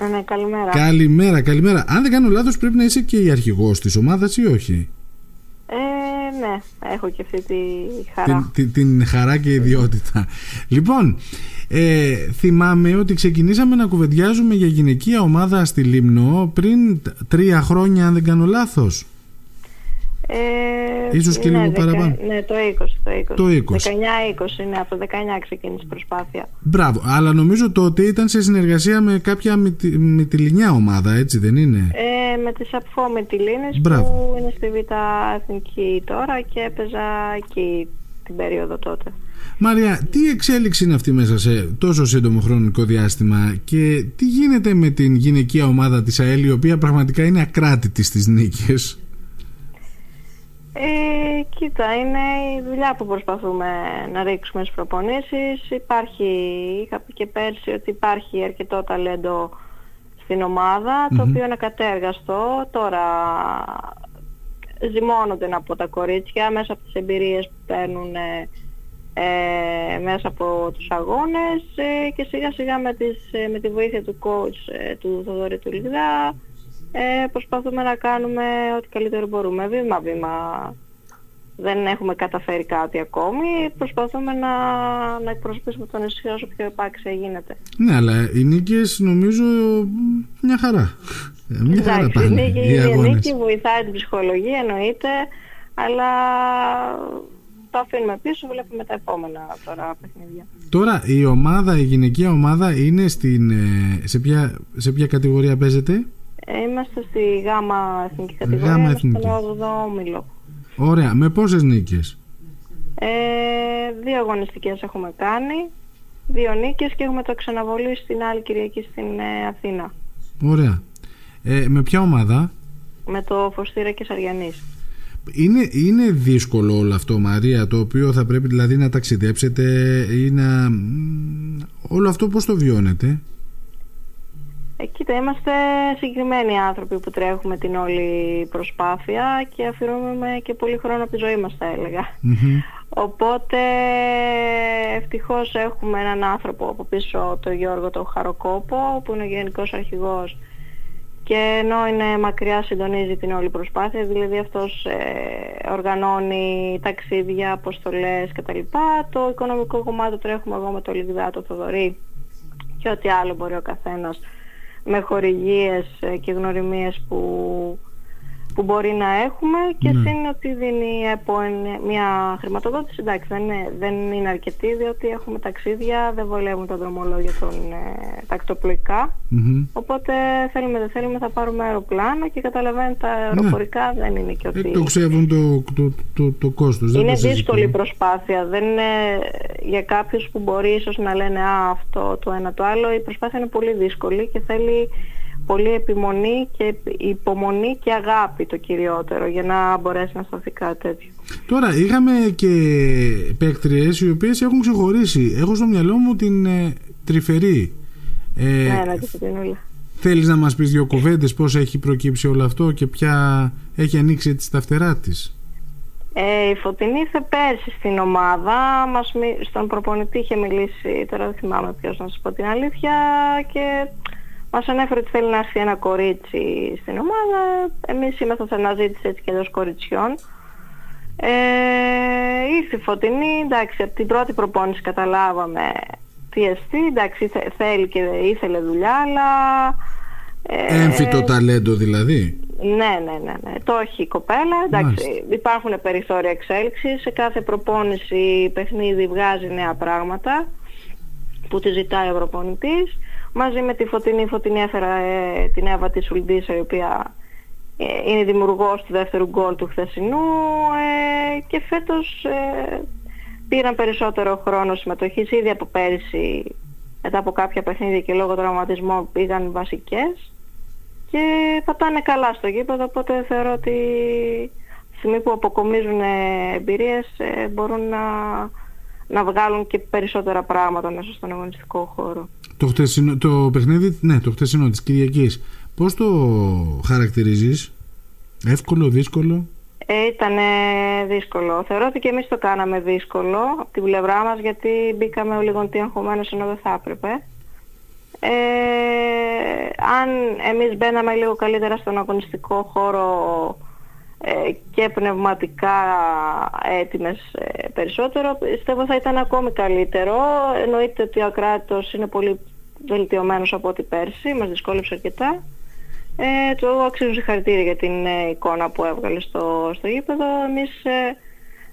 Ναι, ναι, καλημέρα. Καλημέρα, καλημέρα. Αν δεν κάνω λάθος πρέπει να είσαι και η αρχηγός της ομάδας ή όχι; Ε, ναι, έχω και αυτή τη χαρά. Την, την, την χαρά και ιδιότητα. Λοιπόν, ε, θυμάμαι ότι ξεκινήσαμε να κουβεντιάζουμε για γυναικεία ομάδα στη Λίμνο πριν τρία χρόνια αν δεν κάνω λάθος. Ε, Ίσως και ναι, λίγο δεκα- παραπάνω. Ναι, το 20. Το 20. Το 20. 19-20, ναι, από το 19 ξεκίνησε η προσπάθεια. Μπράβο, αλλά νομίζω τότε ήταν σε συνεργασία με κάποια μυτι- μυτιλινιά ομάδα, έτσι δεν είναι; Ε, με τις απφόμετιλίνες Μπράβο. που είναι στη Β' Εθνική τώρα και έπαιζα εκεί την περίοδο τότε. Μαρία, τι εξέλιξη είναι αυτή μέσα σε τόσο σύντομο χρονικό διάστημα και τι γίνεται με την γυναικεία ομάδα της ΑΕΛ η οποία πραγματικά είναι ακράτητη στις νίκες; Ε, κοίτα, είναι η δουλειά που προσπαθούμε να ρίξουμε στις προπονήσεις. Υπάρχει, είχα πει και πέρσι ότι υπάρχει αρκετό ταλέντο στην ομάδα, το οποίο είναι κατέργαστο. Τώρα ζυμώνονται να πω τα κορίτσια μέσα από τις εμπειρίες που παίρνουν ε, ε, μέσα από τους αγώνες ε, και σιγά σιγά με, τις, ε, με τη βοήθεια του coach ε, του Θοδωρή του Λιγδά ε, προσπαθούμε να κάνουμε ό,τι καλύτερο μπορούμε βήμα βήμα δεν έχουμε καταφέρει κάτι ακόμη προσπαθούμε να, να εκπροσωπήσουμε τον νησί όσο πιο επάξια γίνεται Ναι, αλλά οι νίκες νομίζω μια χαρά. Ε, Μια χαρά Εντάξει, η πάνε νίκη, οι η αγώνες. νίκη βοηθάει την ψυχολογία εννοείται αλλά το αφήνουμε πίσω βλέπουμε τα επόμενα τώρα παιχνίδια Τώρα η ομάδα, η γυναικεία ομάδα είναι στην, ε, σε, ποια, σε ποια κατηγορία παίζεται; Ε, Είμαστε στη γάμα εθνική κατηγορία, Γάμα είμαστε εθνική. στον 8ο όμιλο. Ωραία, με πόσες νίκες; Ε, δύο αγωνιστικές έχουμε κάνει, δύο νίκες και έχουμε το ξαναβολή στην άλλη Κυριακή στην ε, Αθήνα. Ωραία. Ε, με ποια ομάδα; Με το Φωστήρα και Σαριανής. Είναι, είναι δύσκολο όλο αυτό Μαρία το οποίο θα πρέπει δηλαδή να ταξιδέψετε ή να... μ, Όλο αυτό πώς το βιώνετε; Ε, κοίτα, είμαστε συγκεκριμένοι άνθρωποι που τρέχουμε την όλη προσπάθεια και αφιερώνουμε και πολύ χρόνο από τη ζωή μας θα έλεγα. Μμμ. Οπότε ευτυχώς έχουμε έναν άνθρωπο από πίσω, τον Γιώργο τον Χαροκόπο, που είναι ο Γενικός Αρχηγός και ενώ είναι μακριά συντονίζει την όλη προσπάθεια, δηλαδή αυτός ε, οργανώνει ταξίδια, αποστολές κτλ. Το οικονομικό κομμάτι το τρέχουμε εγώ με το Λιγδά, το Θοδωρή και ό,τι άλλο μπορεί ο καθένας με χορηγίες ε, και γνωριμίες που, που μπορεί να έχουμε και Ναι. συν ότι δίνει η ΕΠΟ εν- μια χρηματοδότηση. Εντάξει, δεν είναι, δεν είναι αρκετή διότι έχουμε ταξίδια, δεν βολεύουν τα δρομολόγια των ε, τακτοπλοϊκά. Μμμ. Οπότε θέλουμε δεν θέλουμε θα πάρουμε αεροπλάνο και καταλαβαίνετε τα αεροπορικά δεν είναι και ότι... Ναι. Εκτοξεύουν το, το, το, το κόστος. δεν Είναι το συζητώ. δύσκολη η προσπάθεια. Δεν είναι για κάποιους που μπορεί ίσως να λένε «Α, αυτό το ένα το άλλο». Η προσπάθεια είναι πολύ δύσκολη και θέλει πολύ επιμονή και υπομονή και αγάπη το κυριότερο για να μπορέσει να σταθεί κάτι τέτοιο. Τώρα είχαμε και παίκτριες οι οποίες έχουν ξεχωρίσει. Έχω στο μυαλό μου την ε, Τρυφερή. Ε, ναι, ναι, και την όλα. Θέλεις να μας πεις δύο κουβέντες πώς έχει προκύψει όλο αυτό και ποια έχει ανοίξει έτσι τα φτερά της; Ε, η Φωτεινή ήρθε πέρσι στην ομάδα, μας, μι- στον προπονητή είχε μιλήσει, τώρα δεν θυμάμαι ποιος να σας πω την αλήθεια και μας ανέφερε ότι θέλει να έρθει ένα κορίτσι στην ομάδα. Εμείς είμαστε σε αναζήτηση έτσι και εντός κοριτσιών. Ε, ήρθε η Φωτεινή, εντάξει, από την πρώτη προπόνηση καταλάβαμε τι εστί, εντάξει, θε- θέλει και ήθελε δουλειά, αλλά... ε, Έμφυτο ταλέντο δηλαδή. ναι, ναι, ναι, ναι. Το έχει η κοπέλα. Εντάξει, Μάλιστα. υπάρχουν περιθώρια εξέλιξης. Σε κάθε προπόνηση παιχνίδι βγάζει νέα πράγματα που τη ζητάει ο προπονητής. Μαζί με τη Φωτεινή, η Φωτεινή έφερα ε, την Εύα τη Σουλντίσα, η οποία ε, είναι δημιουργός του δεύτερου γκολ του χθεσινού ε, και φέτος ε, πήραν περισσότερο χρόνο συμμετοχής ήδη από πέρυσι μετά από κάποια παιχνίδια και λόγω τραυματισμών πήγαν βασικές και πατάνε καλά στο γήπεδο οπότε θεωρώ ότι τη στιγμή που αποκομίζουν ε, εμπειρίες ε, μπορούν να, να βγάλουν και περισσότερα πράγματα μέσα στον αγωνιστικό χώρο. Το, χτεσινό, το παιχνίδι, ναι, το χτεσινό της Κυριακής, πώς το χαρακτηρίζεις, εύκολο, δύσκολο; Ε, ήταν δύσκολο. Θεωρώ ότι και εμείς το κάναμε δύσκολο από την πλευρά μας γιατί μπήκαμε ο λίγο τι αγχωμένος ενώ δεν θα έπρεπε. Ε, αν εμείς μπαίναμε λίγο καλύτερα στον αγωνιστικό χώρο ε, και πνευματικά έτοιμες ε, περισσότερο, πιστεύω θα ήταν ακόμη καλύτερο. Εννοείται ότι ο Ακράτος είναι πολύ βελτιωμένος από ό,τι πέρσι, μας δυσκόλεψε αρκετά. Ε, το αξίζουν συγχαρητήρια για την ε, εικόνα που έβγαλε στο, στο γήπεδο. Εμείς ε,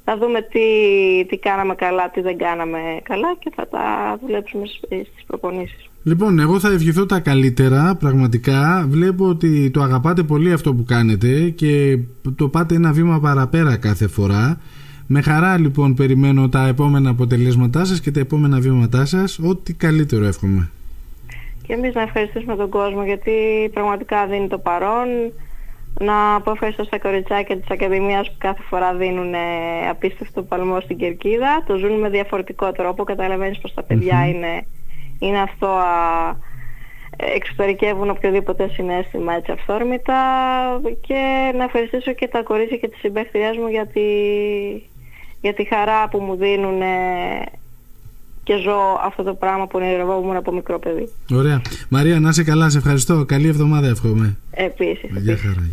θα δούμε τι, τι κάναμε καλά, τι δεν κάναμε καλά και θα τα δουλέψουμε στις προπονήσεις. Λοιπόν, εγώ θα ευχηθώ τα καλύτερα, πραγματικά. Βλέπω ότι το αγαπάτε πολύ αυτό που κάνετε και το πάτε ένα βήμα παραπέρα κάθε φορά. Με χαρά λοιπόν περιμένω τα επόμενα αποτελέσματά σας και τα επόμενα βήματά σας. Ό,τι καλύτερο εύχομαι. Και εμείς να ευχαριστήσουμε τον κόσμο γιατί πραγματικά δίνει το παρόν. Να πω ευχαριστώ στα κοριτσάκια της Ακαδημίας που κάθε φορά δίνουν ε, απίστευτο παλμό στην Κερκίδα. Το ζουν με διαφορετικό τρόπο. Καταλαβαίνεις πως τα παιδιά είναι, είναι αυτό εξωτερικεύουν οποιοδήποτε συνέστημα έτσι αυθόρμητα και να ευχαριστήσω και τα κορίτσια και τις συμπαίχτριές μου για τη, για τη χαρά που μου δίνουν και ζω αυτό το πράγμα που ονειρευόμουν από μικρό παιδί. Ωραία. Μαρία, να είσαι καλά. Σε ευχαριστώ. Καλή εβδομάδα εύχομαι. Επίσης. Γεια χαρά.